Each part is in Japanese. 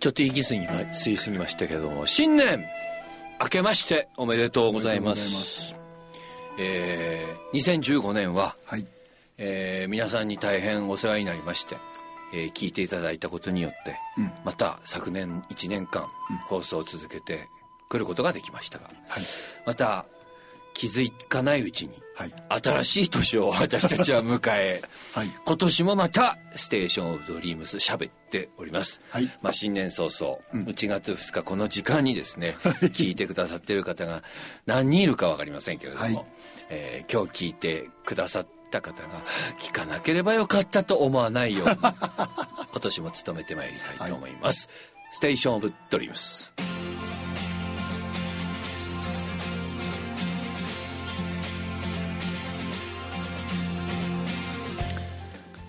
ちょっと行き過ぎま、吸い過ぎましたけども、新年明けましておめでとうございます。ます。えー、2015年は、はい、えー、皆さんに大変お世話になりまして、えー、聞いていただいたことによって、うん、また昨年1年間、放送を続けてくることができましたが、はい、また気づかないうちに、はい、新しい年を私たちは迎え、はい、今年もまたステーション・オブ・ドリームス喋っております、はい、まあ、新年早々、うん、1月2日この時間にですね、聞いてくださってる方が何人いるか分かりませんけれども、はい、えー、今日聞いてくださった方が聞かなければよかったと思わないように 今年も努めてまいりたいと思います、ステーション・オブ・ドリームス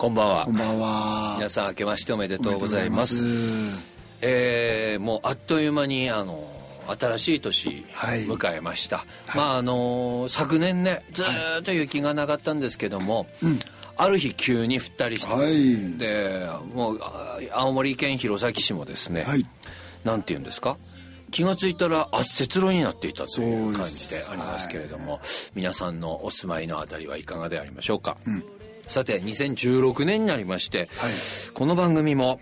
こんばんは。こんばんは。皆さん明けましておめでとうございます。えー、もうあっという間にあの新しい年迎えました。はい、まああの昨年ねずっと雪がなかったんですけども。はいうんある日急に降ったりして、はい、でもう青森県弘前市もですね、はい、なんて言うんですか？気が付いたら圧雪路になっていたという感じでありますけれども、皆さんのお住まいのあたりはいかがでありましょうか、うんさて2016年になりまして、はい、この番組も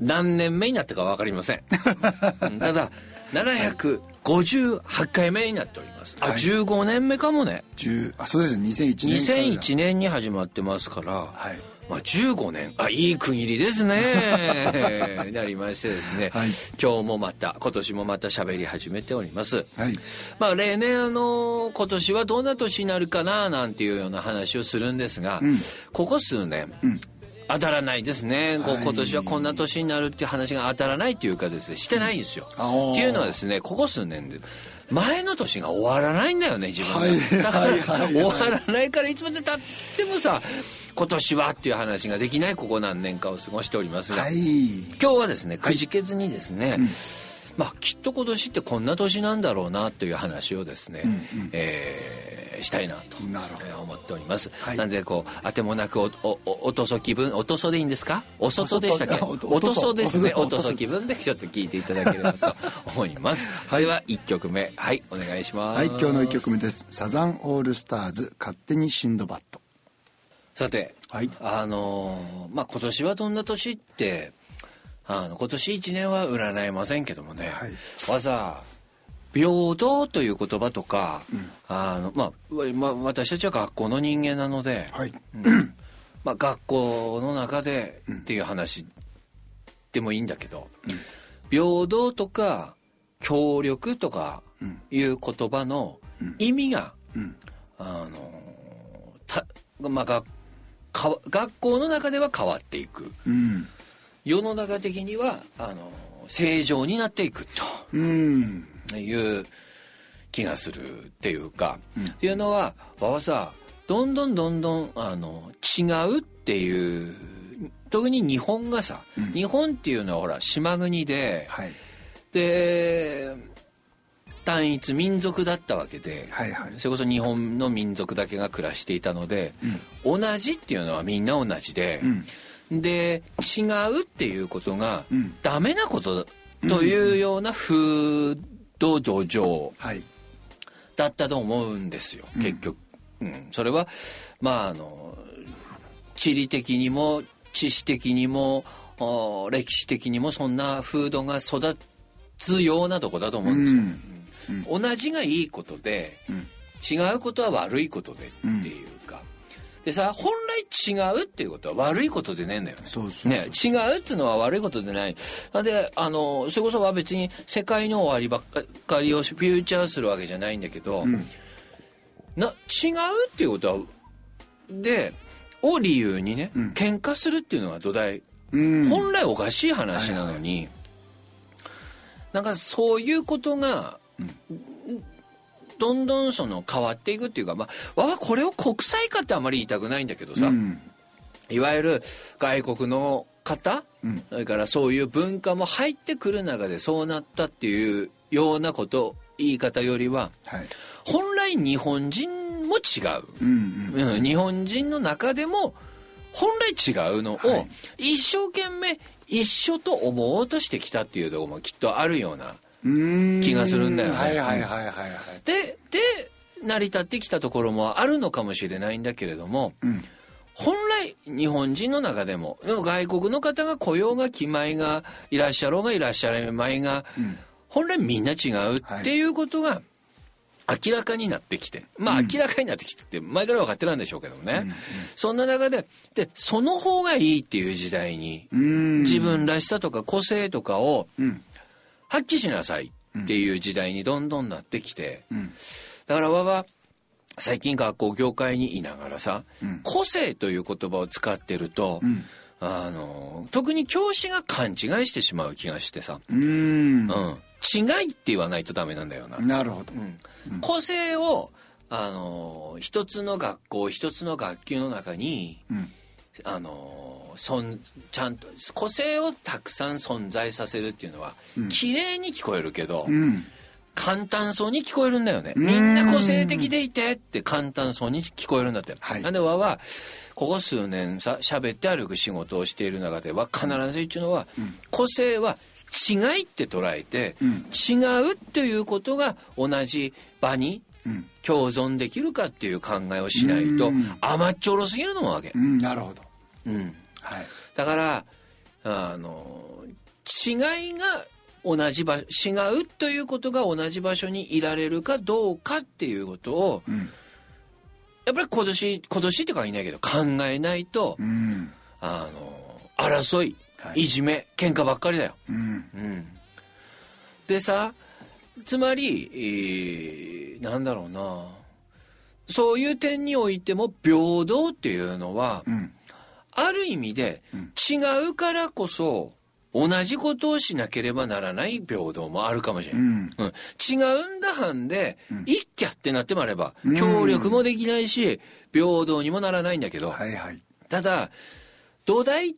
何年目になったか分かりません。ただ758回目になっております。あ、はい、15年目かもね。あそうです。ね2001年2001年に始まってますから、はいまあ、15年あいい区切りですね。なりましてですね、はい、今日もまた今年もまた喋り始めております、はい、まあ例年あの今年はどんな年になるかななんていうような話をするんですが、うん、ここ数年、うん。当たらないですね、はい、今年はこんな年になるっていう話が当たらないというかですねしてないんですよ。うん、っていうのはですねここ数年で前の年が終わらないんだよね自分が、はい、だから、終わらないからいつまでたってもさ今年はっていう話ができないここ何年かを過ごしておりますが、はい、今日はですねくじけずにですね、はいうん、まあきっと今年ってこんな年なんだろうなという話をですね、うんうん、えー、したいなと思っております、はい、なんでこうあてもなくおおおとそ気分おとそでいいんですか？お外でしたっけ？おとそ。ですね。おとそ。気分で ちょっと聞いていただければと思います、はい、では1曲目。はいお願いします。はい今日の1曲目です。サザンオールスターズ勝手にシンドバッドさて、はい、あのまあ今年はどんな年ってあの今年1年は占えませんけどもね、はい、わざ平等という言葉とか、うん、あのまあ、まあ、私たちは学校の人間なので、はい。うん、まあ、学校の中でっていう話でもいいんだけど、うん、平等とか協力とかいう言葉の意味が、あのたまあ、学か学校の中では変わっていく、うん、世の中的にはあの正常になっていくと。いう気がするっていうか、うん、っていうのは馬場さどんどんどんどんあの違うっていう特に日本がさ、うん、日本っていうのはほら島国で、はい、で単一民族だったわけで、はいはい、それこそ日本の民族だけが暮らしていたので、うん、同じっていうのはみんな同じで、うん、で違うっていうことがダメなことというような風土土壌だったと思うんですよ、結局、うん、それはまああの地理的にも知識的にも歴史的にもそんな風土が育つようなとこだと思うんですよ。うん、同じがいいことで、うん、違うことは悪いことでっていうか、でさ本来違うっていうことは悪いことでねえんだよね。そうそうね違うっていうのは悪いことでない。なんであのそれこそは別に世界の終わりばっかりをフューチャーするわけじゃないんだけど、な違うっていうことはでを理由にね、うん、喧嘩するっていうのは土台、うん、本来おかしい話なのに、はいはい、なんかそういうことがどんどんその変わっていくっていうか、まあ、わこれを国際化ってあまり言いたくないんだけどさ、うん、いわゆる外国の方、うん、それからそういう文化も入ってくる中でそうなったっていうようなこと言い方よりは、はい、本来日本人も違う、うんうん、日本人の中でも本来違うのを一生懸命一緒と思おうとしてきたっていうところもきっとあるような気がするんだよね。はいはいはいはい、はい。で、で、成り立ってきたところもあるのかもしれないんだけれども、うん。本来日本人の中でもでも外国の方が来ようが気前がいらっしゃろうがいらっしゃらないが、うん、本来みんな違うっていうことが明らかになってきてまあ明らかになってきてって前から分かってたんでしょうけどね、うんうん、そんな中ででその方がいいっていう時代に自分らしさとか個性とかを発揮しなさいっていう時代にどんどんなってきて、だからわは最近学校業界にいながらさ、うん、個性という言葉を使ってると、うん、あの特に教師が勘違いしてしまう気がしてさ。うん、違いって言わないとダメなんだよな。なるほど、個性をあの一つの学校一つの学級の中に、あのそんちゃんと個性をたくさん存在させるっていうのは、うん、綺麗に聞こえるけど、うん簡単そうに聞こえるんだよね。みんな個性的でいてって簡単そうに聞こえるんだって。はい、なんでわは、ここ数年さ、喋って歩く仕事をしている中では必ず言うのは、うん、個性は違いって捉えて、うん、違うっていうことが同じ場に共存できるかっていう考えをしないと、甘っちょろすぎるのもわけ。なるほど。うん。はい。だから、あの、違いが同じ場所違うということが同じ場所にいられるかどうかっていうことを、うん、やっぱり今年今年ってかいないけど考えないと、うん、あの争い、はい、いじめ喧嘩ばっかりだよ。うん、うん、でさつまり、えー、なんだろうな。そういう点においても平等っていうのは、ある意味で違うからこそ同じことをしなければならない平等もあるかもしれない。うん、うん、違うんだはんで、うん、一家ってなってもあれば、協力もできないし、平等にもならないんだけど、はいはい、ただ、土台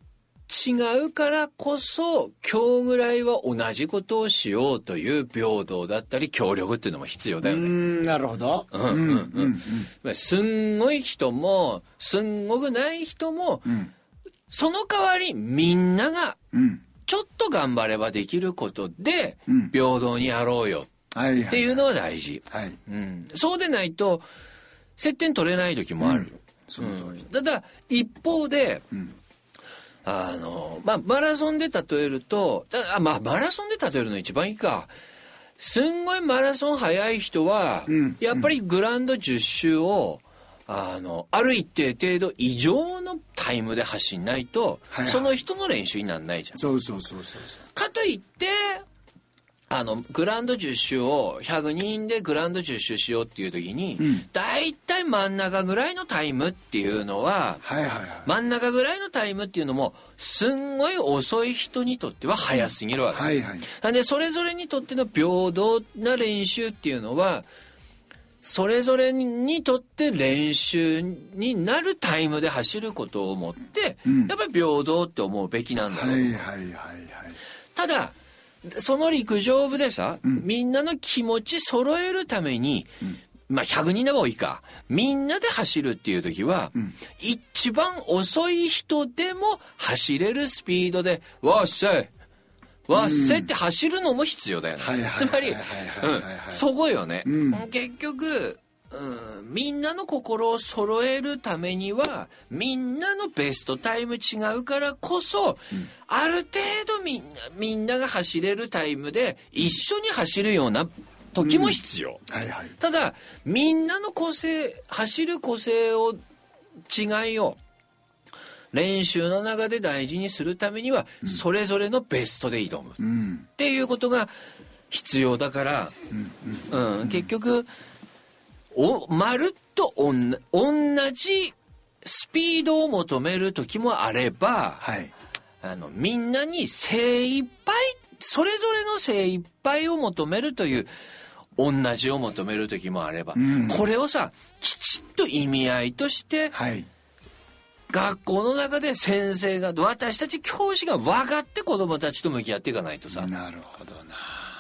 違うからこそ、今日ぐらいは同じことをしようという平等だったり、協力っていうのも必要だよね。なるほど。うんうんうんうん。すんごい人も、すんごくない人も、うん、その代わりみんなが、うんちょっと頑張ればできることで、平等にやろうよっていうのは大事。はいうん、そうでないと、接点取れない時もある。うん、ただ、一方で、あの、まあ、マラソンで例えると、あまあ、マラソンで例えるの一番いいか。すんごいマラソン速い人は、やっぱりグランド10周を、あの、ある一定程度以上のタイムで走んないと、はいはい、その人の練習にならないじゃん。そうそうそうそうかといって、あの、グランド10周を、100人でグランド10周しようっていう時に、うん、大体真ん中ぐらいのタイムっていうのは、はいはいはい、真ん中ぐらいのタイムっていうのも、すんごい遅い人にとっては早すぎるわけ。うん、はいはい。なんで、それぞれにとっての平等な練習っていうのは、それぞれにとって練習になるタイムで走ることを思って、うん、やっぱり平等って思うべきなんだろう、はいはいはいはい、ただその陸上部でさ、うん、みんなの気持ち揃えるために、うん、まあ100人でもいいか。みんなで走るっていう時は、一番遅い人でも走れるスピードで「わっしゃいわっせって走るのも必要だよね。つまり、そこよね。うん、結局、うん、みんなの心を揃えるためにはみんなのベストタイム違うからこそ、うん、ある程度みんなみんなが走れるタイムで一緒に走るような時も必要、うん。はいはい、ただみんなの個性走る個性を違いを練習の中で大事にするためには、それぞれのベストで挑む、っていうことが必要だから、うん。結局おまるっとおん同じスピードを求める時もあれば、はい、あのみんなに精一杯それぞれの精一杯を求めるという同じを求める時もあれば、うん、これをさきちっと意味合いとして、はい。学校の中で先生が私たち教師が分かって子供たちと向き合っていかないとさ。なるほどな。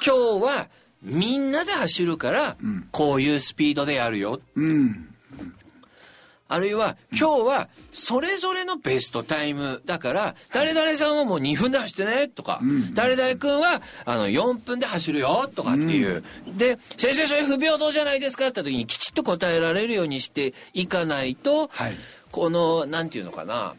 今日はみんなで走るから、こういうスピードでやるよ、うん、あるいは今日はそれぞれのベストタイムだから誰々さんはもう2分で走ってねとか誰々君はあの4分で走るよとかっていう。で先生それ不平等じゃないですかって時にきちっと答えられるようにしていかないとはい。このなんていうのかな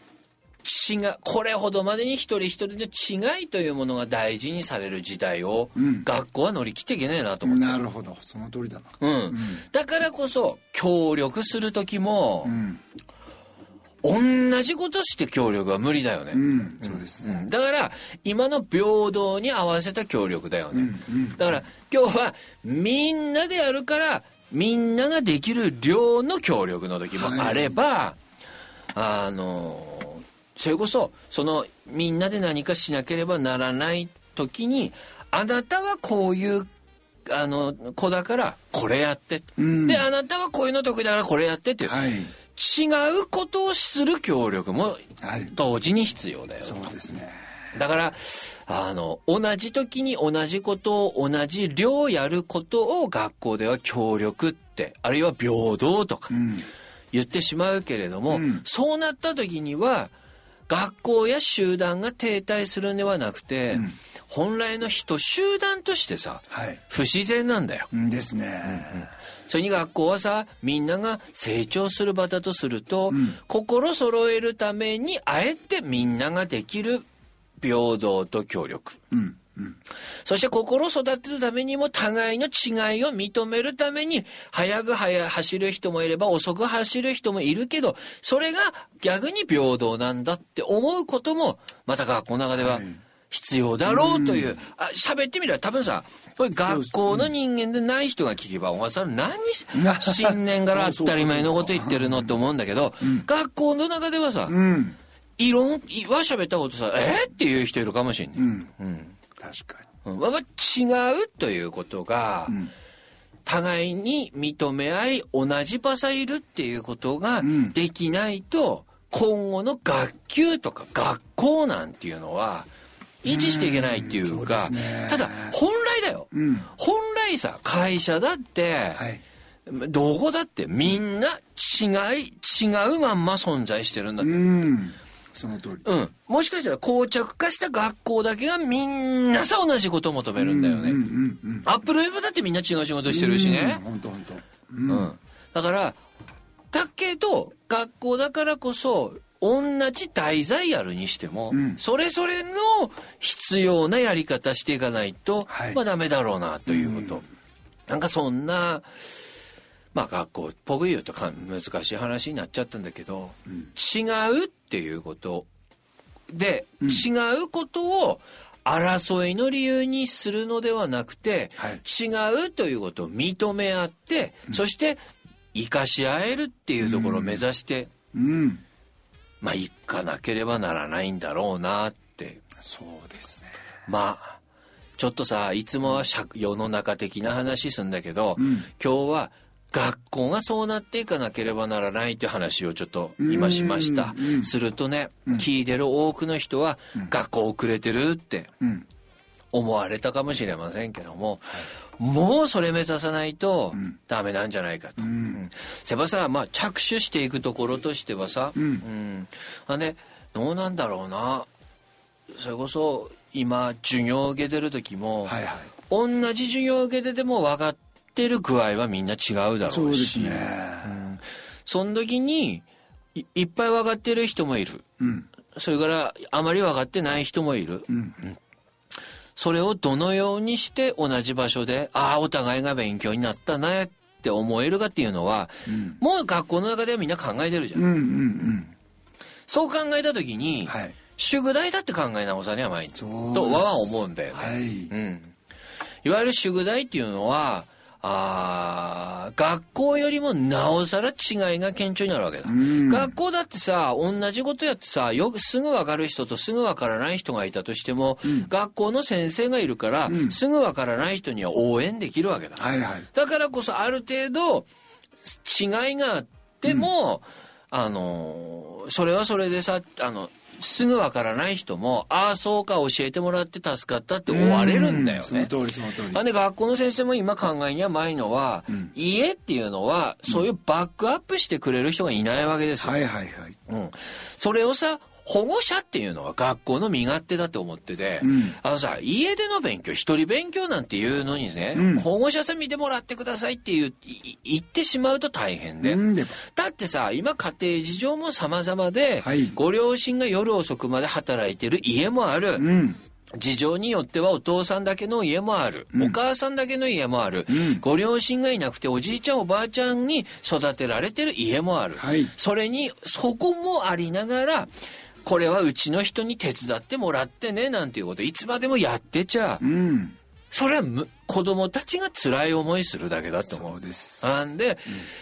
違うこれほどまでに一人一人の違いというものが大事にされる時代を学校は乗り切っていけねえなと思って。なるほど。その通りだな。うん、だからこそ協力する時も、同じことして協力は無理だよね、うん。そうですね。うん。だから今の平等に合わせた協力だよね、だから今日はみんなでやるからみんなができる量の協力の時もあれば、あのそれこそそのみんなで何かしなければならない時にあなたはこういうあの子だからこれやって、ん。であなたはこういうの得意だからこれやってっていう、はい。違うことをする協力もはい。同時に必要だよ、そうですね。だからあの同じ時に同じことを同じ量やることを学校では協力ってあるいは平等とかうん。言ってしまうけれども、うん。そうなった時には学校や集団が停滞するんではなくて、ん。本来の人集団としてさはい。不自然なんだよ。うんですね。それに学校はさみんなが成長する場だとすると、ん。心揃えるためにあえてみんなができる平等と協力。うんうんそして心を育てるためにも互いの違いを認めるために早く早走る人もいれば遅く走る人もいるけどそれが逆に平等なんだって思うこともまた学校の中でははい。必要だろうという、あ喋ってみれば多分さこれ学校の人間でない人が聞けばお前さん何し新年から 当たり前のこと言ってるのって思うんだけど、学校の中ではさ、うん。異論は喋ったことさえっていう人いるかもしれない。うん。うん確かうん。まあ、違うということが、ん。互いに認め合い同じ場所いるっていうことがん。できないと、今後の学級とか学校なんていうのは維持していけないっていううん。か、そうね。ただ本来だよ、にうん。本来さ会社だって、はい。どこだってみんな違い違うまんま存在してるんだって。うんその通りうん。もしかしたら膠着化した学校だけがみんなさ同じことを求めるんだよね。うんうんうんアップルウェブだってみんな違う仕事してるしね。本当本当うん。だから、だけど、学校だからこそ、同じ題材やるにしても、うんそれぞれの必要なやり方していかないと、はいまあダメだろうなということ。なんかそんな、まあ学校っぽく言うとか難しい話になっちゃったんだけど、違うっていうことで、違うことを争いの理由にするのではなくて、はい。違うということを認め合って、そして生かし合えるっていうところを目指して、うん。まあ行かなければならないんだろうなって。そうですね。まあちょっとさいつもは社世の中的な話するんだけど、ん。今日は学校がそうなっていかなければならないという話をちょっと今しました。うんうん。するとね、聞いてる多くの人は、学校遅れてるってうん。思われたかもしれませんけども、もうそれ目指さないとダメなんじゃないかと。うん。せばさ、まあ、着手していくところとしてはさ、うん。あね、どうなんだろうな。それこそ今授業受けてる時も、はいはい。同じ授業受けてても分かってる具合はみんな違うだろうし。そうですね。その時にいいっぱい分かってる人もいる。うん。それからあまり分かってない人もいる、ん。それをどのようにして同じ場所でああお互いが勉強になったねって思えるかっていうのは、ん。もう学校の中ではみんな考えてるじゃん、うんうんうん。そう考えた時に、はい。宿題だって考え直さには毎日そうです。とわは思うんだよね、はい。うん、いわゆる宿題っていうのはあー学校よりもなおさら違いが顕著になるわけだ、ん。学校だってさ同じことやってさよくすぐ分かる人とすぐ分からない人がいたとしても、学校の先生がいるから、すぐ分からない人には応援できるわけだ、はいはい。だからこそある程度違いがあっても、あのそれはそれでさあのすぐわからない人も、ああ、そうか、教えてもらって助かったって終われるんだよね。その通り、その通り。あで、学校の先生も今考えにはないのは、うん、家っていうのは、そういうバックアップしてくれる人がいないわけですよ。はいはいはい。うん。それをさ、保護者っていうのは学校の身勝手だと思ってて、うん、あのさ、家での勉強、一人勉強なんていうのにね、うん、保護者さん見てもらってくださいっていう、言ってしまうと大変で。うん、だってさ、今家庭事情も様々で、はい、ご両親が夜遅くまで働いてる家もある。事情によってはお父さんだけの家もある、うん、お母さんだけの家もある、うん、ご両親がいなくておじいちゃんおばあちゃんに育てられてる家もある、はい、それにそこもありながらこれはうちの人に手伝ってもらってねなんていうこと。いつまでもやってちゃ、う。ん、それは子供たちが辛い思いするだけだと思う。です。なんで、うん、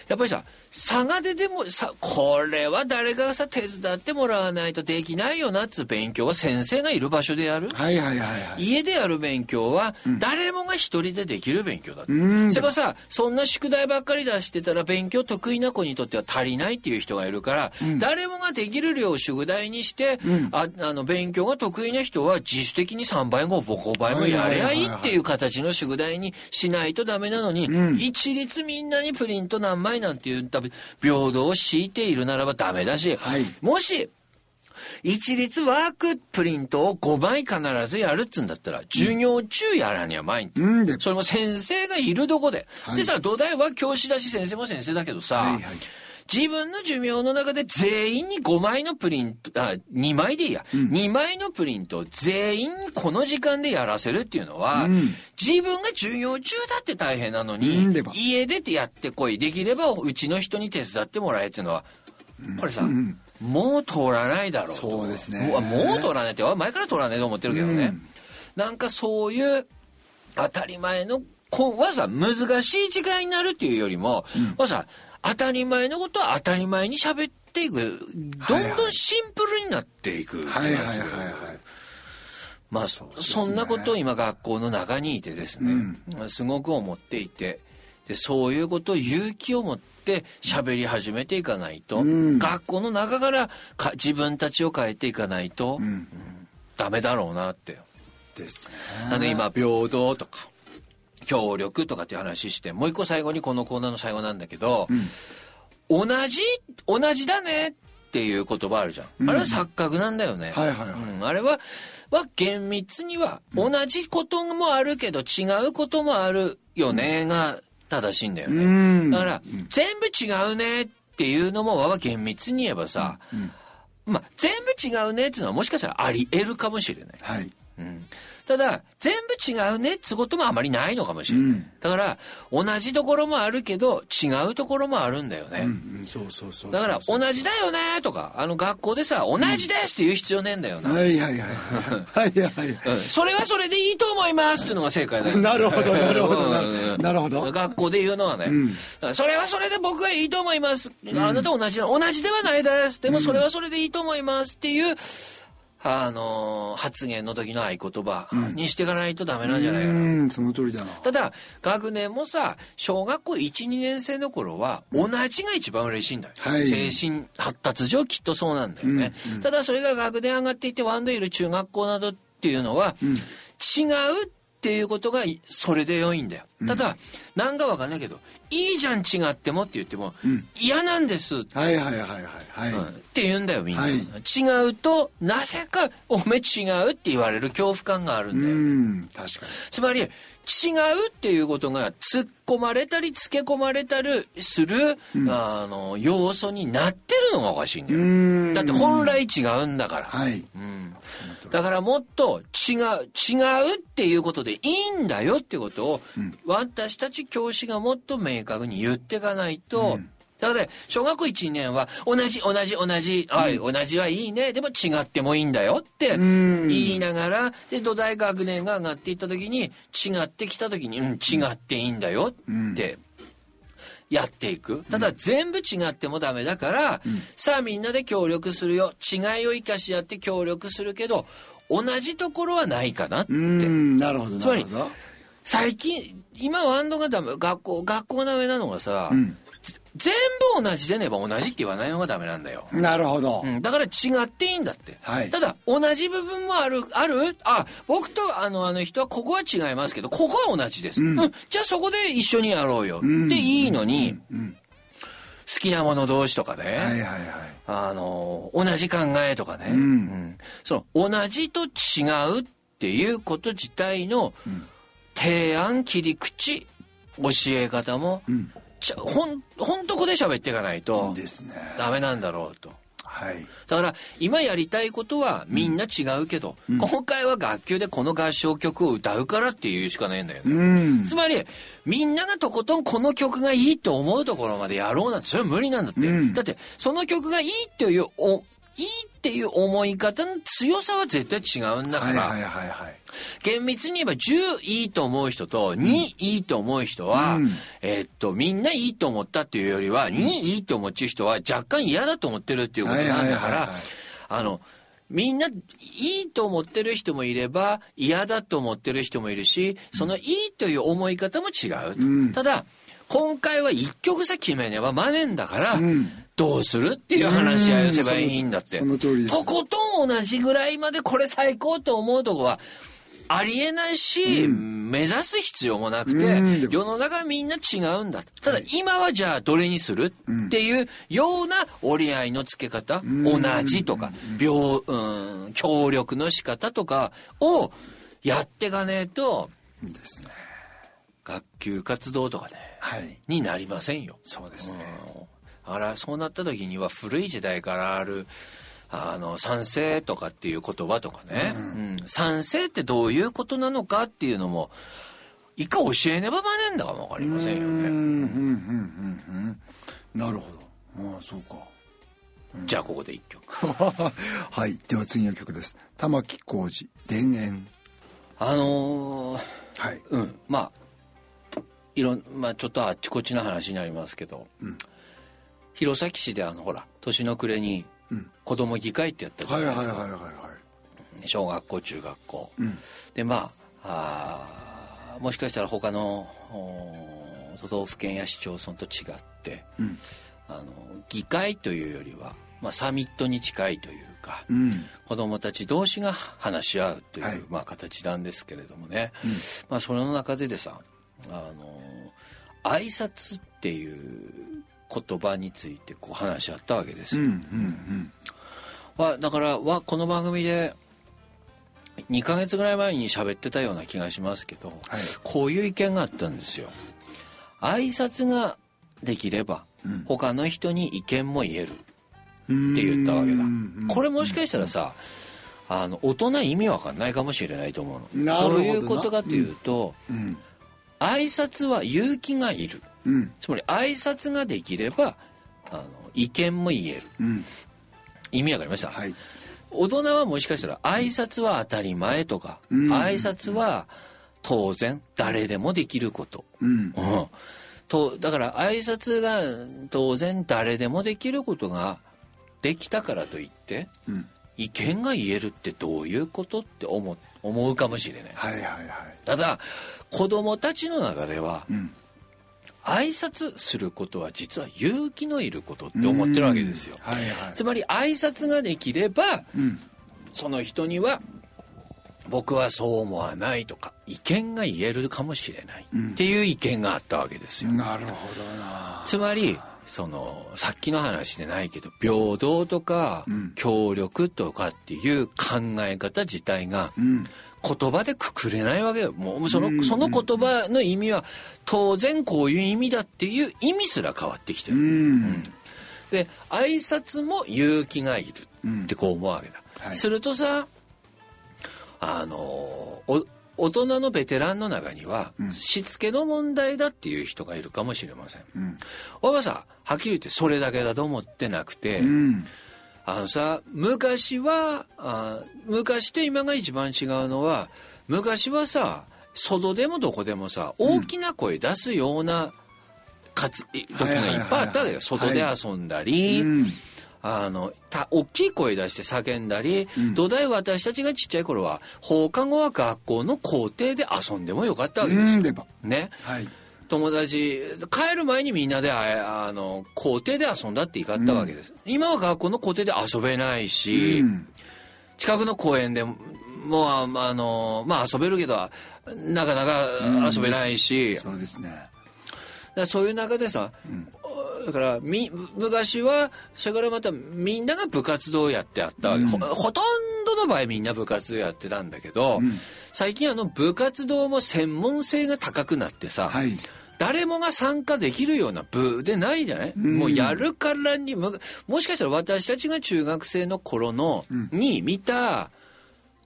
やっぱりさ、佐賀ででもさ、これは誰かがさ、手伝ってもらわないとできないよなっつう勉強は先生がいる場所でやる。はいはいはい、はい、家でやる勉強は、誰もが一人でできる勉強だ。うん。そういえばさ、そんな宿題ばっかり出してたら勉強得意な子にとっては足りないっていう人がいるから、うん、誰もができる量を宿題にして、うん、ああの、勉強が得意な人は自主的に3倍も5倍もやりゃいいっていう形の宿題にしないとダメなのに、うん、一律みんなにプリント何枚なんていう平等を敷いているならばダメだし、はい、もし、一律ワークプリントを5枚必ずやるっつうんだったら、授業中やらには前に。うん、それも先生がいるとこで。はい、でさ、土台は教師だし先生も先生だけどさ、はいはい自分の寿命の中で全員に5枚のプリント、あ、2枚でいいや、うん、2枚のプリントを全員にこの時間でやらせるっていうのは、うん、自分が授業中だって大変なのに、うん、家出てやってこい。できればうちの人に手伝ってもらえっていうのは、これさ、もう通らないだろうと。そうですね。もう通らないって、前から通らないと思ってるけどね。なんかそういう当たり前の、こはさ、難しい時間になるっていうよりも、うん、さ、当たり前のことは当たり前に喋っていくどんどんシンプルになっていく気がする。まあそ、ね、そんなことを今学校の中にいてですね、うん、すごく思っていてでそういうことを勇気を持って喋り始めていかないと、うん、学校の中からか自分たちを変えていかないと、うん、ダメだろうなって。ですね。あの今平等とか協力とかっていう話して、もう一個最後にこのコーナーの最後なんだけど、うん、同じ、同じだねっていう言葉あるじゃん。うん、あれは錯覚なんだよね。はいはいはい。うん、あれは、は厳密には同じこともあるけど違うこともあるよねが正しいんだよね。だから、全部違うねっていうのもは厳密に言えばさ、まあ、全部違うねっていうのはもしかしたらあり得るかもしれない。はい。うん、ただ、全部違うねってこともあまりないのかもしれない。うん、だから、同じところもあるけど、違うところもあるんだよね。うん、そうそうそうだから、同じだよねとか、あの学校でさ、同じですって言う必要ねえんだよな。はいはいはい。はいはい、それはそれでいいと思いますっていうのが正解だよ。なるほど、なるほど、なるほど。学校で言うのはね、それはそれで僕はいいと思います。あなた同じ同じではないです。でもそれはそれでいいと思いますっていう、あのー、発言の時の合言葉にしていかないとダメなんじゃないかな。うん、その通りだな。ただ、学年もさ、小学校1、2年生の頃は、同じが一番嬉しいんだよ。はい、精神発達上きっとそうなんだよね。うんうん、ただ、それが学年上がっていって、ワンドいる中学校などっていうのは、うん、違うっていうことが、それで良いんだよ。ただ、なんかわかんないけど、いいじゃん違ってもって言っても、うん、嫌なんですはいはいはいはいはい、うん、って言うんだよみんな、はい、違うとなぜかおめ違うって言われる恐怖感があるんだよ、うん確かに。つまり違うっていうことが突っ込まれたりつけ込まれたりする、うん、あの要素になってるのがおかしいんだよ。だって本来違うんだから、はい、うんだからもっと違う、違うっていうことでいいんだよってことを、うん、私たち教師がもっと明確に言っていかないと、うん。だから、小学校1年は、同じ、同じ、同じ、はい、同じはいいね。でも違ってもいいんだよって言いながら、で、土台学年が上がっていった時に、違ってきた時に、うん、違っていいんだよってやっていく。ただ全部違ってもダメだから、うん、さあみんなで協力するよ。違いを生かし合って協力するけど、同じところはないかなって。なるほど。つまり、最近、今ワンドがダメ、学校、学校ダメなのがさ、うん、全部同じでねば同じって言わないのがダメなんだよ。なるほど。うん、だから違っていいんだって。はい、ただ、同じ部分もある、ある？あ、僕とあの、あの人はここは違いますけど、ここは同じです。うん、うん、じゃあそこで一緒にやろうよ。でいいのに、好きなもの同士とかね。はいはいはい。あの、同じ考えとかね。うん、その、同じと違うっていうこと自体の提案、切り口、教え方も、うんほん、ほんとこで喋っていかないと、ダメなんだろうと。はい、だから今やりたいことはみんな違うけど、うん、今回は楽器でこの合唱曲を歌うからっていうしかないんだよね、うん、つまりみんながとことんこの曲がいいと思うところまでやろうなんてそれは無理なんだって、うん、だってその曲がいいっていうおいいっていう思い方の強さは絶対違うんだから、はいはいはいはい、厳密に言えば10いいと思う人と2いいと思う人は、うん、えー、っと、みんないいと思ったっていうよりは、2いいと思っちゃう人は若干嫌だと思ってるっていうことなんだから、あの、みんないいと思ってる人もいれば嫌だと思ってる人もいるし、そのいいという思い方も違う。うん、ただ、今回は一曲さ決めねばマネんだから、うん、どうするっていう話し合いをすればいいんだって。その通りです。とことん同じぐらいまでこれ最高と思うとこは、ありえないし、うん、目指す必要もなくて、世の中みんな違うんだ。ただ、今はじゃあどれにするっていうような折り合いのつけ方、同じとか、病、うん、協力の仕方とかをやっていかねえと、ですね。学級活動とかね、はい、になりませんよ。そうですね。あら、そうなった時には古い時代からある、あの、賛成とかっていう言葉とかね、うん、うん、賛成ってどういうことなのかっていうのも、いか教えねばまねんだかもわかりませんよね。うん、うん、うん、うん。なるほど。ああ、そうか。うん、じゃあここで一曲。はい。では次の曲です。玉置浩二、田園。あのー、はい。うん。まあ、いろん、まあちょっとあっちこっちの話になりますけど、うん、弘前市であの、ほら、年の暮れに、子供議会ってやったじゃないですか、小学校中学校、うん、でまああもしかしたら他の都道府県や市町村と違って、うん、あの議会というよりは、まあ、サミットに近いというか、うん、子どもたち同士が話し合うという、はい、まあ、形なんですけれどもね、うん、まあ、その中ででさあの挨拶っていう言葉についてこう話し合ったわけですよ。うんうんうん、だからはこの番組で2か月ぐらい前に喋ってたような気がしますけど、はい、こういう意見があったんですよ。挨拶ができれば、他の人に意見も言えるって言ったわけだ。これもしかしたらさ、あの大人意味わかんないかもしれないと思うの。どういうことかというと、うんうん、挨拶は勇気がいる。うん、つまり挨拶ができればあの意見も言える、うん、意味わかりました、はい、大人はもしかしたら挨拶は当たり前とか、うん、挨拶は当然誰でもできること、うん。とだから挨拶が当然誰でもできることができたからといって、意見が言えるってどういうことって思思うかもしれない。はいはいはい、ただ子供たちの中では、うん挨拶することは実は勇気のいることって思ってるわけですよ。はいはい、つまり挨拶ができれば、うん、その人には僕はそう思わないとか意見が言えるかもしれないっていう意見があったわけですよ。なるほどな。つまりそのさっきの話でないけど平等とか協力とかっていう考え方自体が、うん言葉でくくれないわけよ。もうその、その言葉の意味は当然こういう意味だっていう意味すら変わってきてる。うん、で、挨拶も勇気がいるってこう思うわけだ。はい、するとさ、あの、大人のベテランの中には、しつけの問題だっていう人がいるかもしれません。うん、おばさはっきり言ってそれだけだと思ってなくて、うんあのさ昔はあ昔と今が一番違うのは昔はさ外でもどこでもさ大きな声出すようなかつ時がいっぱいあったわけよ。外で遊んだり、はい。あのた大きい声出して叫んだり、うん、土台私たちがちっちゃい頃は放課後は学校の校庭で遊んでもよかったわけですよ。ね、はい、友達帰る前にみんなでああの校庭で遊んだって言いかったわけです、今は学校の校庭で遊べないし、うん。近くの公園でもうああのまあ遊べるけどなかなか遊べないし、そうですね。だそういう中でさ、だからみ昔はそれからまたみんなが部活動をやってあったわけ、ほほとんどの場合みんな部活動やってたんだけど、最近あの部活動も専門性が高くなってさ、はい誰もが参加できるような部でないじゃない、もうやるからにむもしかしたら私たちが中学生の頃の、に見た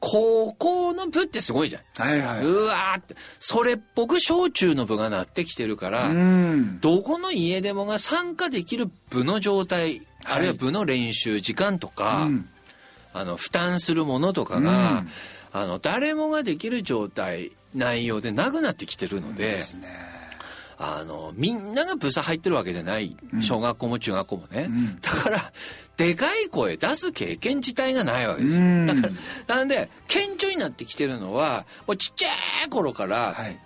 高校の部ってすごいじゃん。はいはい。うわーって。それっぽく小中の部がなってきてるから、うん。どこの家でもが参加できる部の状態、あるいは部の練習時間とか、うん。あの負担するものとかが、あの誰もができる状態内容でなくなってきてるので、あのみんなが部差入ってるわけじゃない。小学校も中学校もね、ん。だからでかい声出す経験自体がないわけですよ、うん。だからなんで顕著になってきてるのはもうちっちゃい頃から、はい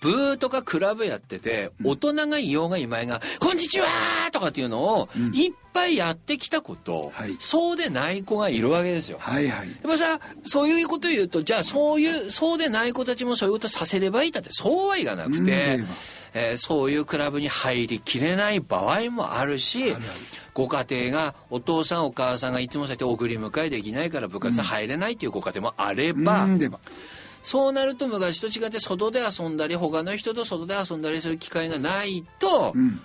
ブーとかクラブやってて、大人がいようがいまいが、こんにちはとかっていうのを、いっぱいやってきたこと、はい。そうでない子がいるわけですよ。はいはい。やっぱさ、そういうこと言うと、じゃあそういう、そうでない子たちもそういうことさせればいいだって、そうはいかなくうんて例えーそういうクラブに入りきれない場合もあるし、ご家庭が、お父さんお母さんがいつもそうやって送り迎えできないから部活入れないというご家庭もあれば、うんでばそうなると昔と違って外で遊んだり他の人と外で遊んだりする機会がないと、ん。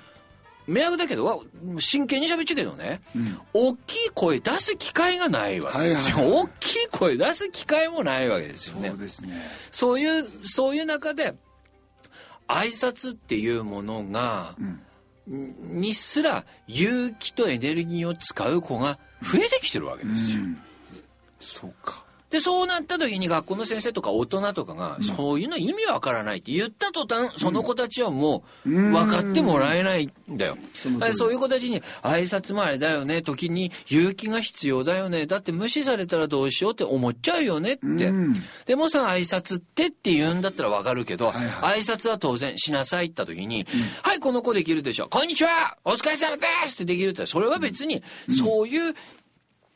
迷惑だけどわ真剣に喋っちゃうけどね、大きい声出す機会がないわけですよ、はいはいはい大きい声出す機会もないわけですよね。そうですね。そういうそういう中で挨拶っていうものが、にすら勇気とエネルギーを使う子が増えてきてるわけですよ、そうかでそうなった時に学校の先生とか大人とかが、そういうの意味わからないって言った途端その子たちはもう分かってもらえないんだよ、その通りだからそういう子たちに挨拶もあれだよね時に勇気が必要だよね。だって無視されたらどうしようって思っちゃうよねって、うん。でもさ挨拶ってって言うんだったら分かるけど、はいは挨拶は当然しなさいった時に、はいこの子できるでしょこんにちは。お疲れ様ですってできるってそれは別にそういう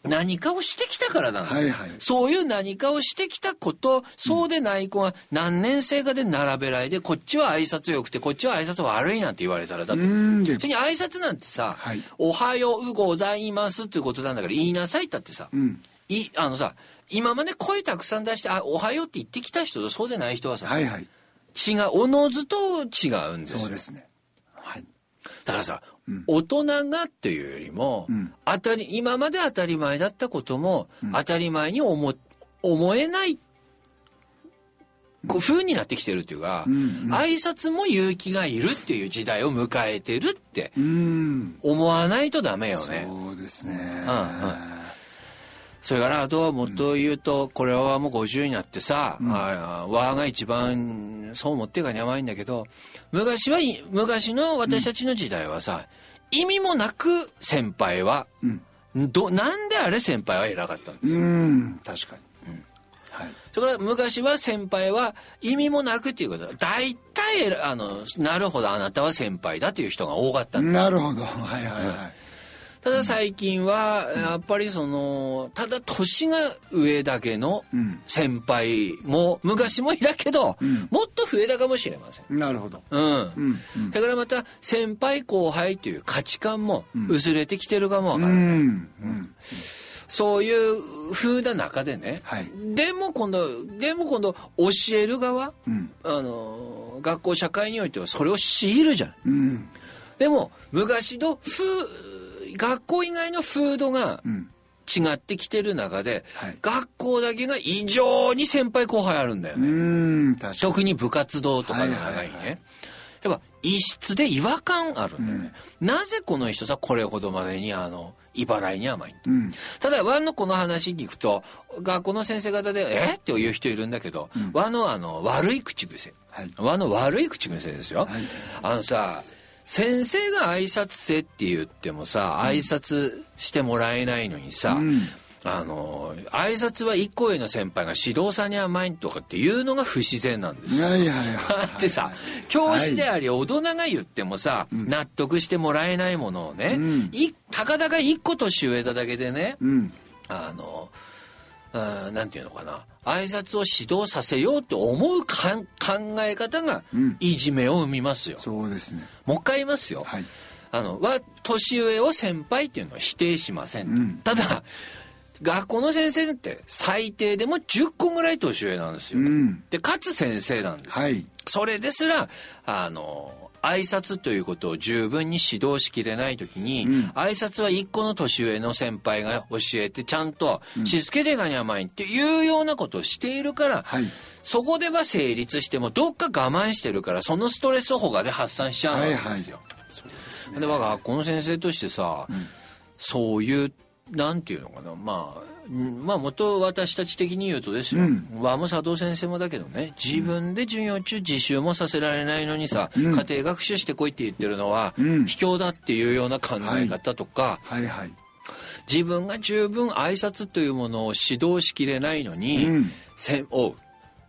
何かをしてきたからなんだ、はいはい。そういう何かをしてきたこと、そうでない子が何年生かで並べられて、こっちは挨拶良くて、こっちは挨拶悪いなんて言われたら、だって、うんでそれに挨拶なんてさ、はい。おはようございますっていうことなんだから言いなさいったってさ、ん。いあのさ、今まで声たくさん出して、あ、おはようって言ってきた人とそうでない人はさ、はいはい。違う、おのずと違うんですよ。そうですね。はい。だからさ、大人がっていうよりも、ん。当たり今まで当たり前だったことも、当たり前に思思えないこう風になってきてるっていうか、挨拶も勇気がいるっていう時代を迎えてるってうん。思わないとダメよね。そうですね。うんそれからあとはもっと言うと、これはもう50になってさ、あわが一番そう思ってるからに甘いんだけど、昔はい、昔の私たちの時代はさ、意味もなく先輩は、ど、なんであれ先輩は偉かったんですよ。うん。確かに。はい。それから昔は先輩は意味もなくっていうことは、大体、あの、なるほどあなたは先輩だという人が多かったんですなるほど。はいはいはいただ最近はやっぱりそのただ年が上だけのん。先輩も昔もいたけど、もっと増えたかもしれません。なるほど。うん。うんうん。だからまた先輩後輩という価値観も薄れてきてるかもわからない。うんうん。そういう風な中でね、はい。でも今度でも今度教える側、うん。あの学校社会においてはそれを強いるじゃん。うん。でも昔の風学校以外の風土がん。違ってきてる中で、はい。学校だけが異常に先輩後輩あるんだようね、特に部活動とかの中にね、はいはいはいやっぱ異質で違和感あるんだよね、なぜこの人さこれほどまでにあの茨いに甘いんだ？うん。ただ和のこの話聞くと学校の先生方で「え？っ?」て言う人いるんだけど、和のあの悪い口癖、はい。和の悪い口癖ですよ、はい。あのさ先生が挨拶せって言ってもさ挨拶してもらえないのにさ、うん。あの挨拶は一個上の先輩が指導さんに甘いとかっていうのが不自然なんです。よ。いやいやいや。だってさ、教師であり大人が言ってもさ、納得してもらえないものをね、うん。いたかだか一個年上だだけでね、うん。あの、あーなんていうのかな、挨拶を指導させようって思うかん考え方がうんいじめを生みますよ。そうですねもう一回言いますよ。はいあの、は、年上を先輩っていうのは否定しませんと。うんただ、学校の先生って最低でも10個ぐらい年上なんですよ。うんで、かつ先生なんです。はいそれですら、あの、挨拶ということを十分に指導しきれないときに、うん。挨拶は一個の年上の先輩が教えて、ちゃんと、しつけでがに甘いっていうようなことをしているから、はい。そこでは成立しても、どっか我慢してるから、そのストレスを他で発散しちゃうんですよ。そうですね。では学校の先生としてさ、そういうなんていうのかな。まあうんまあ元私たち的に言うとですよ、うん。和も佐藤先生もだけどね。自分で授業中自習もさせられないのにさ、うん。家庭学習してこいって言ってるのは、うん。卑怯だっていうような考え方とか、はいはい。自分が十分挨拶というものを指導しきれないのに、うん。せんおう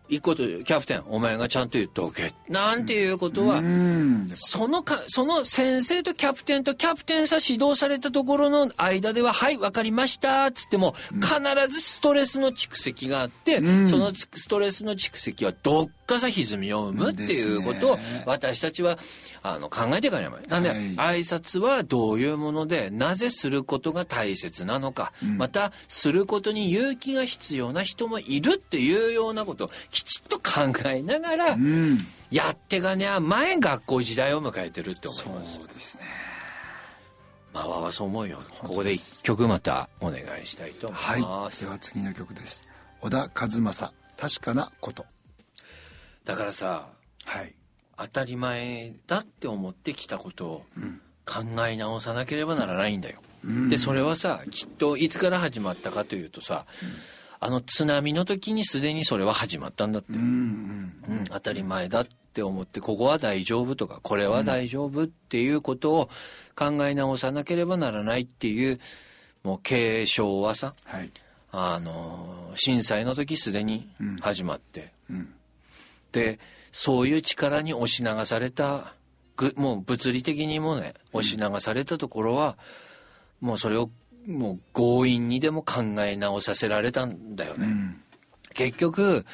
一個とキャプテンお前がちゃんと言っておけ。なんていうことは、うん。そのか、その先生とキャプテンとキャプテンさ指導されたところの間では、はい、わかりました、つっても、必ずストレスの蓄積があって、うん。そのストレスの蓄積はどっかさ歪みを生むっていうことを私たちは、あの、考えていかないといけない。なんで、はい。挨拶はどういうもので、なぜすることが大切なのか、また、することに勇気が必要な人もいるっていうようなことをきちっと考えながら、うん。やってがね前学校時代を迎えてるって思いそます。うですね。まあわはそう思うよ。ここで一曲またお願いしたいと思はいいます、では次の曲です。小田和正。確かなことだからさはい。当たり前だって思ってきたことを考え直さなければならないんだよ、でそれはさきっといつから始まったかというとさ、あの津波の時にすでにそれは始まったんだって、うんうんうん、当たり前だって思ってここは大丈夫とかこれは大丈夫っていうことを考え直さなければならないっていうもう継承はさはい。あの震災の時すでに始まって、うん。でそういう力に押し流されたぐもう物理的にもね押し流されたところは、もうそれをもう強引にでも考え直させられたんだよね。うん。結局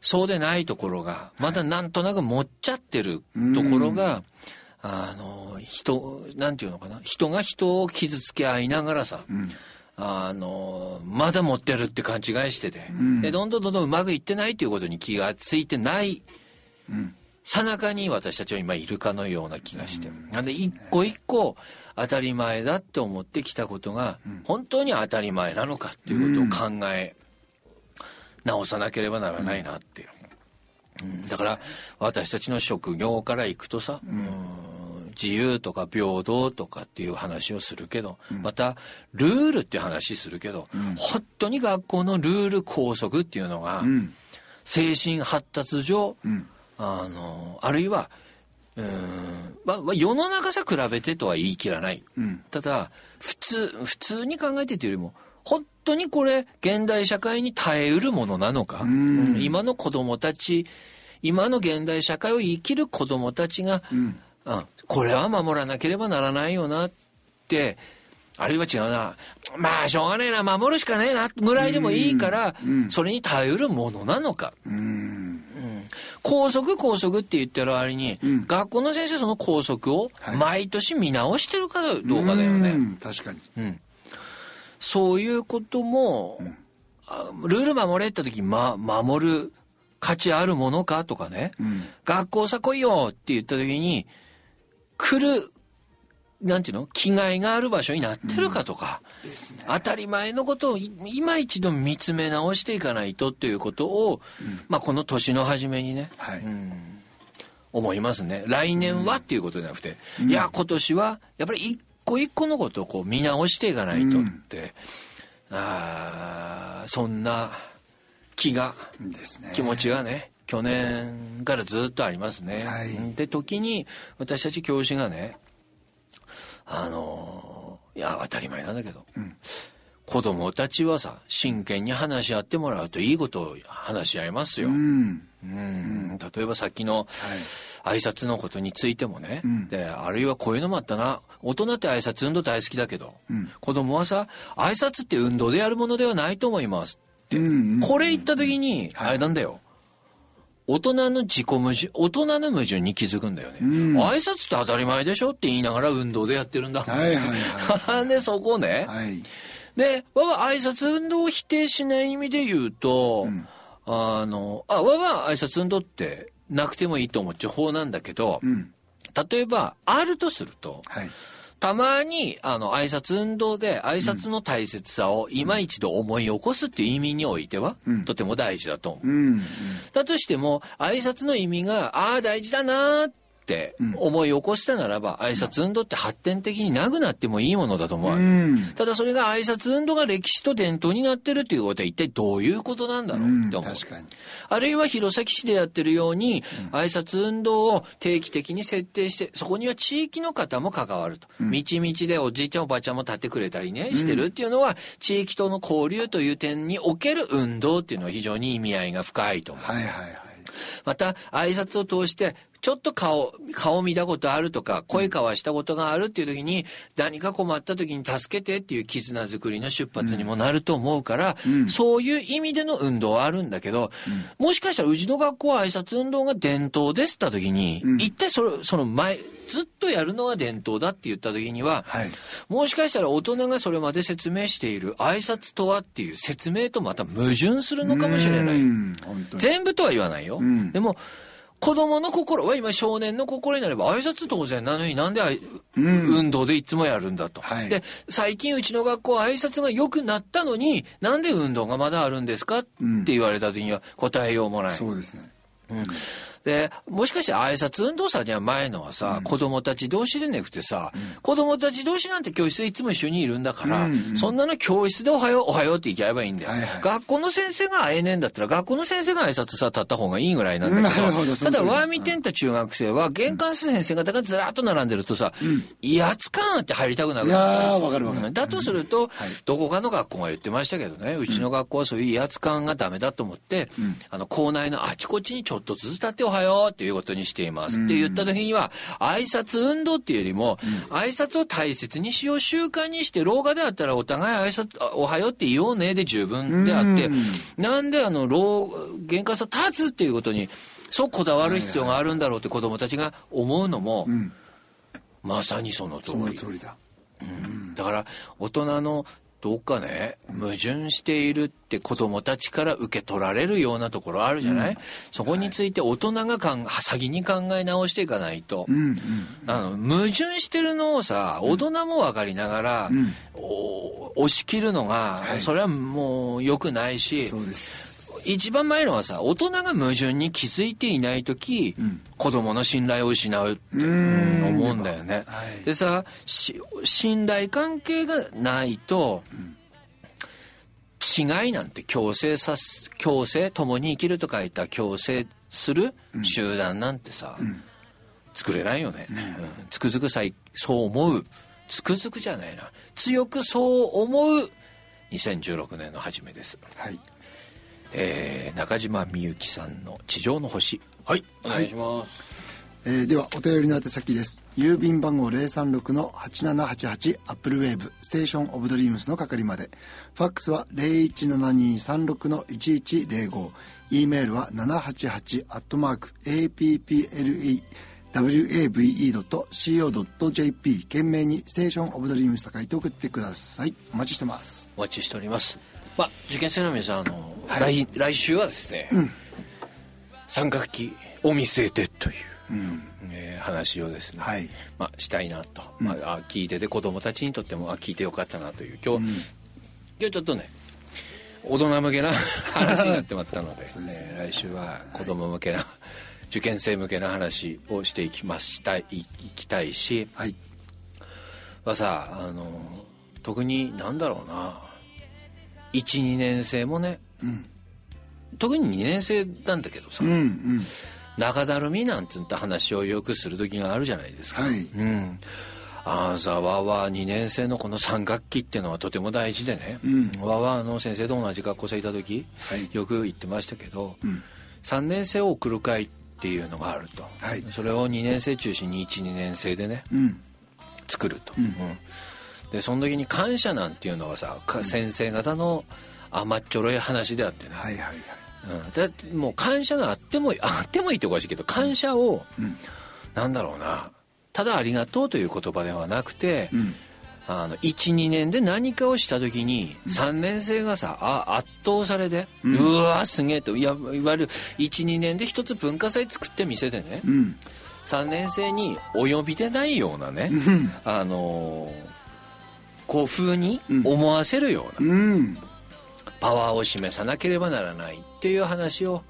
そうでないところがまだなんとなく持っちゃってるところが、あの人なんていうのかな。人が人を傷つけ合いながらさ、んあのまだ持ってるって勘違いしてて、ん。でどんどんどんどんうまくいってないということに気がついてないうん。さなかに私たちは今いるかのような気がして、なんで一個一個当たり前だって思ってきたことが本当に当たり前なのかっていうことを考え直さなければならないなっていう、うん。だから私たちの職業からいくとさ、うん自由とか平等とかっていう話をするけど、またルールっていう話するけど、本当に学校のルール校則っていうのが、うん。精神発達上、うん。あのあるいはうーんまあまあ世の中さ比べてとは言い切らない、うん。ただ普通普通に考えてというよりも本当にこれ現代社会に耐えうるものなのか、んうん。今の子供たち今の現代社会を生きる子供たちが、うん。あこれは守らなければならないよなってあるいは違うな。まあしょうがねえな。守るしかねえな。ぐらいでもいいから、それに耐えうるものなのか、うん。校則校則って言ってる割に、学校の先生その校則をはい。毎年見直してるかどうかだよね、うん確かに。うん。そういうことも、あルール守れって時に、ま、守る価値あるものかとかね、うん。学校さ来いよって言った時に来るなんていうの気概がある場所になってるかとか、ですね。当たり前のことをい今一度見つめ直していかないとっていうことを、まあこの年の初めにね、はい。思いますね。来年はっていうことじゃなくて、いや今年はやっぱり一個一個のことをこう見直していかないとって、あーそんな気がね。気持ちがね去年からずっとありますね。はい。で時に私たち教師がねあのいや当たり前なんだけど、子供たちはさ真剣に話し合ってもらうといいことを話し合いますよ。うん、うん、例えばさっきの挨拶のことについてもね、であるいはこういうのもあったな。大人って挨拶運動大好きだけど、うん、子供はさ挨拶って運動でやるものではないと思いますって、これ言った時に、あれなんだよ、大人の自己矛盾、大人の矛盾に気づくんだよね。うん、挨拶って当たり前でしょって言いながら運動でやってるんだ。はいはいはい。で、そこね。はい。で、わわ挨拶運動を否定しない意味で言うと、うん、あの、あ、わわ挨拶運動ってなくてもいいと思っちゃう方なんだけど、うん、例えば、あるとすると、はいたまに、あの、挨拶運動で挨拶の大切さを今一度思い起こすっていう意味においては、うん、とても大事だと思う。うん。うん、だとしても、挨拶の意味が、ああ、大事だなっって思い起こしたならば、挨拶運動って発展的になくなってもいいものだと思う。うん、ただそれが挨拶運動が歴史と伝統になってるっていうことは一体どういうことなんだろうって思う。確かに。あるいは弘前市でやってるように、挨拶運動を定期的に設定して、そこには地域の方も関わると。道々でおじいちゃんおばあちゃんも立ってくれたりね、してるっていうのは、地域との交流という点における運動っていうのは非常に意味合いが深いと思う。はいはいはい。また、挨拶を通してちょっと顔、顔見たことあるとか、声交わしたことがあるっていう時に、何か困った時に助けてっていう絆作りの出発にもなると思うから、うん、そういう意味での運動はあるんだけど、うん、もしかしたらうちの学校は挨拶運動が伝統ですった時に、うん、一体それ、その前、ずっとやるのは伝統だって言った時には、はい、もしかしたら大人がそれまで説明している挨拶とはっていう説明とまた矛盾するのかもしれない。全部とは言わないよ。でも、子供の心は今少年の心になれば挨拶当然なのになんで、うん、運動でいつもやるんだと、はい、で最近うちの学校は挨拶が良くなったのになんで運動がまだあるんですか？って言われた時には答えようもない。そうですね、うんで、もしかして挨拶運動祭には前のはさ、うん、子供たち同士でなくてさ、うん、子供たち同士なんて教室でいつも一緒にいるんだから、うん。うん、そんなの教室でおはよう、おはようって行きゃえばいいんだよ。はいはい、学校の先生が会えねえんだったら、学校の先生が挨拶さ、立った方がいいぐらいなんだけど、どただ、ワーミテンタ中学生は、玄関先生方がずらっと並んでるとさ、威圧感あって入りたくなる。いやわかるわかる。だとすると、はい、どこかの学校が言ってましたけどね、うちの学校はそういう威圧感がダメだと思って、あの、校内のあちこちにちょっとずつ立っておはようっていうことにしています。って言った時には、挨拶運動っていうよりも、挨拶を大切にしよう習慣にして、廊下であったらお互い挨拶、おはようって言おうねで十分であって、なんであの、廊、玄関さ立つっていうことに、そうこだわる必要があるんだろうって子供たちが思うのも、まさにその通り。その通りだ。うん、だから大人のどっかね、矛盾しているって子供たちから受け取られるようなところあるじゃない、うん、そこについて大人がかん先に考え直していかないと、うんうん、あの矛盾してるのをさ大人も分かりながら、うん、押し切るのが、はい、それはもう良くないし一番前のはさ大人が矛盾に気づいていない時、うん、子供の信頼を失うって思うんだよね。はい、でさ信頼関係がないと、うん違いなんて共生さす共生共に生きると書いた共生する集団なんてさ、うん、作れないよね、うん、つくづくさそう思う。つくづくじゃないな。強くそう思う。2016年の初めです。はいえー、中島みゆきさんの「地上の星」はい。お願いします、はい、えー、ではお便りの宛先です。郵便番号036の8788アップルウェーブ。ステーションオブドリームスの係まで。ファックスは017236の1105 e メールは788アットマーク APPLE wave.co.jp 懸命にステーションオブドリームスと書いて送ってください。お待ちしてます。お待ちしておりますまあ、受験生の皆さんあの、はい、来来週はですね、うん、三学期を見据えてという、うん。えー、話をですね、はい。まあ、したいなと、うん、まあ、聞いてて子供たちにとってもあ聞いてよかったなという今日、うん、今日ちょっとね大人向けな 話になってまったのででね、えー、来週は子供向けな、はい、受験生向けな話をしていきましたいいきたいし、はい、はさあの特になんだろうな12年生もね、うん、特に2年生なんだけどさ、うんうん、中だるみなんつった話をよくする時があるじゃないですか、はい、うん、ああさわわ2年生のこの3学期っていうのはとても大事でね、うん、わわの先生と同じ学校生いた時、はい、よく言ってましたけど、うん、3年生を送る会っていうのがあると、はい、それを2年生中心に12年生でね、うん、作ると、うん、でその時に感謝なんていうのはさ、先生方の甘っちょろい話であってね、はいはいはい。うん、だってもう感謝があってもあってもいいっておかしいけど感謝を、うん、なんだろうな。ただありがとうという言葉ではなくて、うん、あの12年で何かをした時に3年生がさあ圧倒されて、うん、うわすげえといわゆる12年で一つ文化祭作って店でね、うん、3年生にお呼びでないようなね、うん、あのー、古風に思わせるような、うん、パワーを示さなければならないっていう話を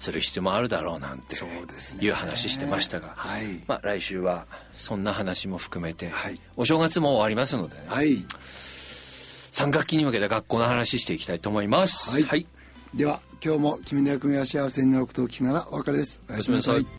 する必要もあるだろうなんていう話してましたが、はい、まあ、来週はそんな話も含めて、はい、お正月も終わりますのでね、はい、3学期に向けて学校の話していきたいと思います。はい、では今日も君の役目は幸せになることを聞きながらお別れです。おやすみなさい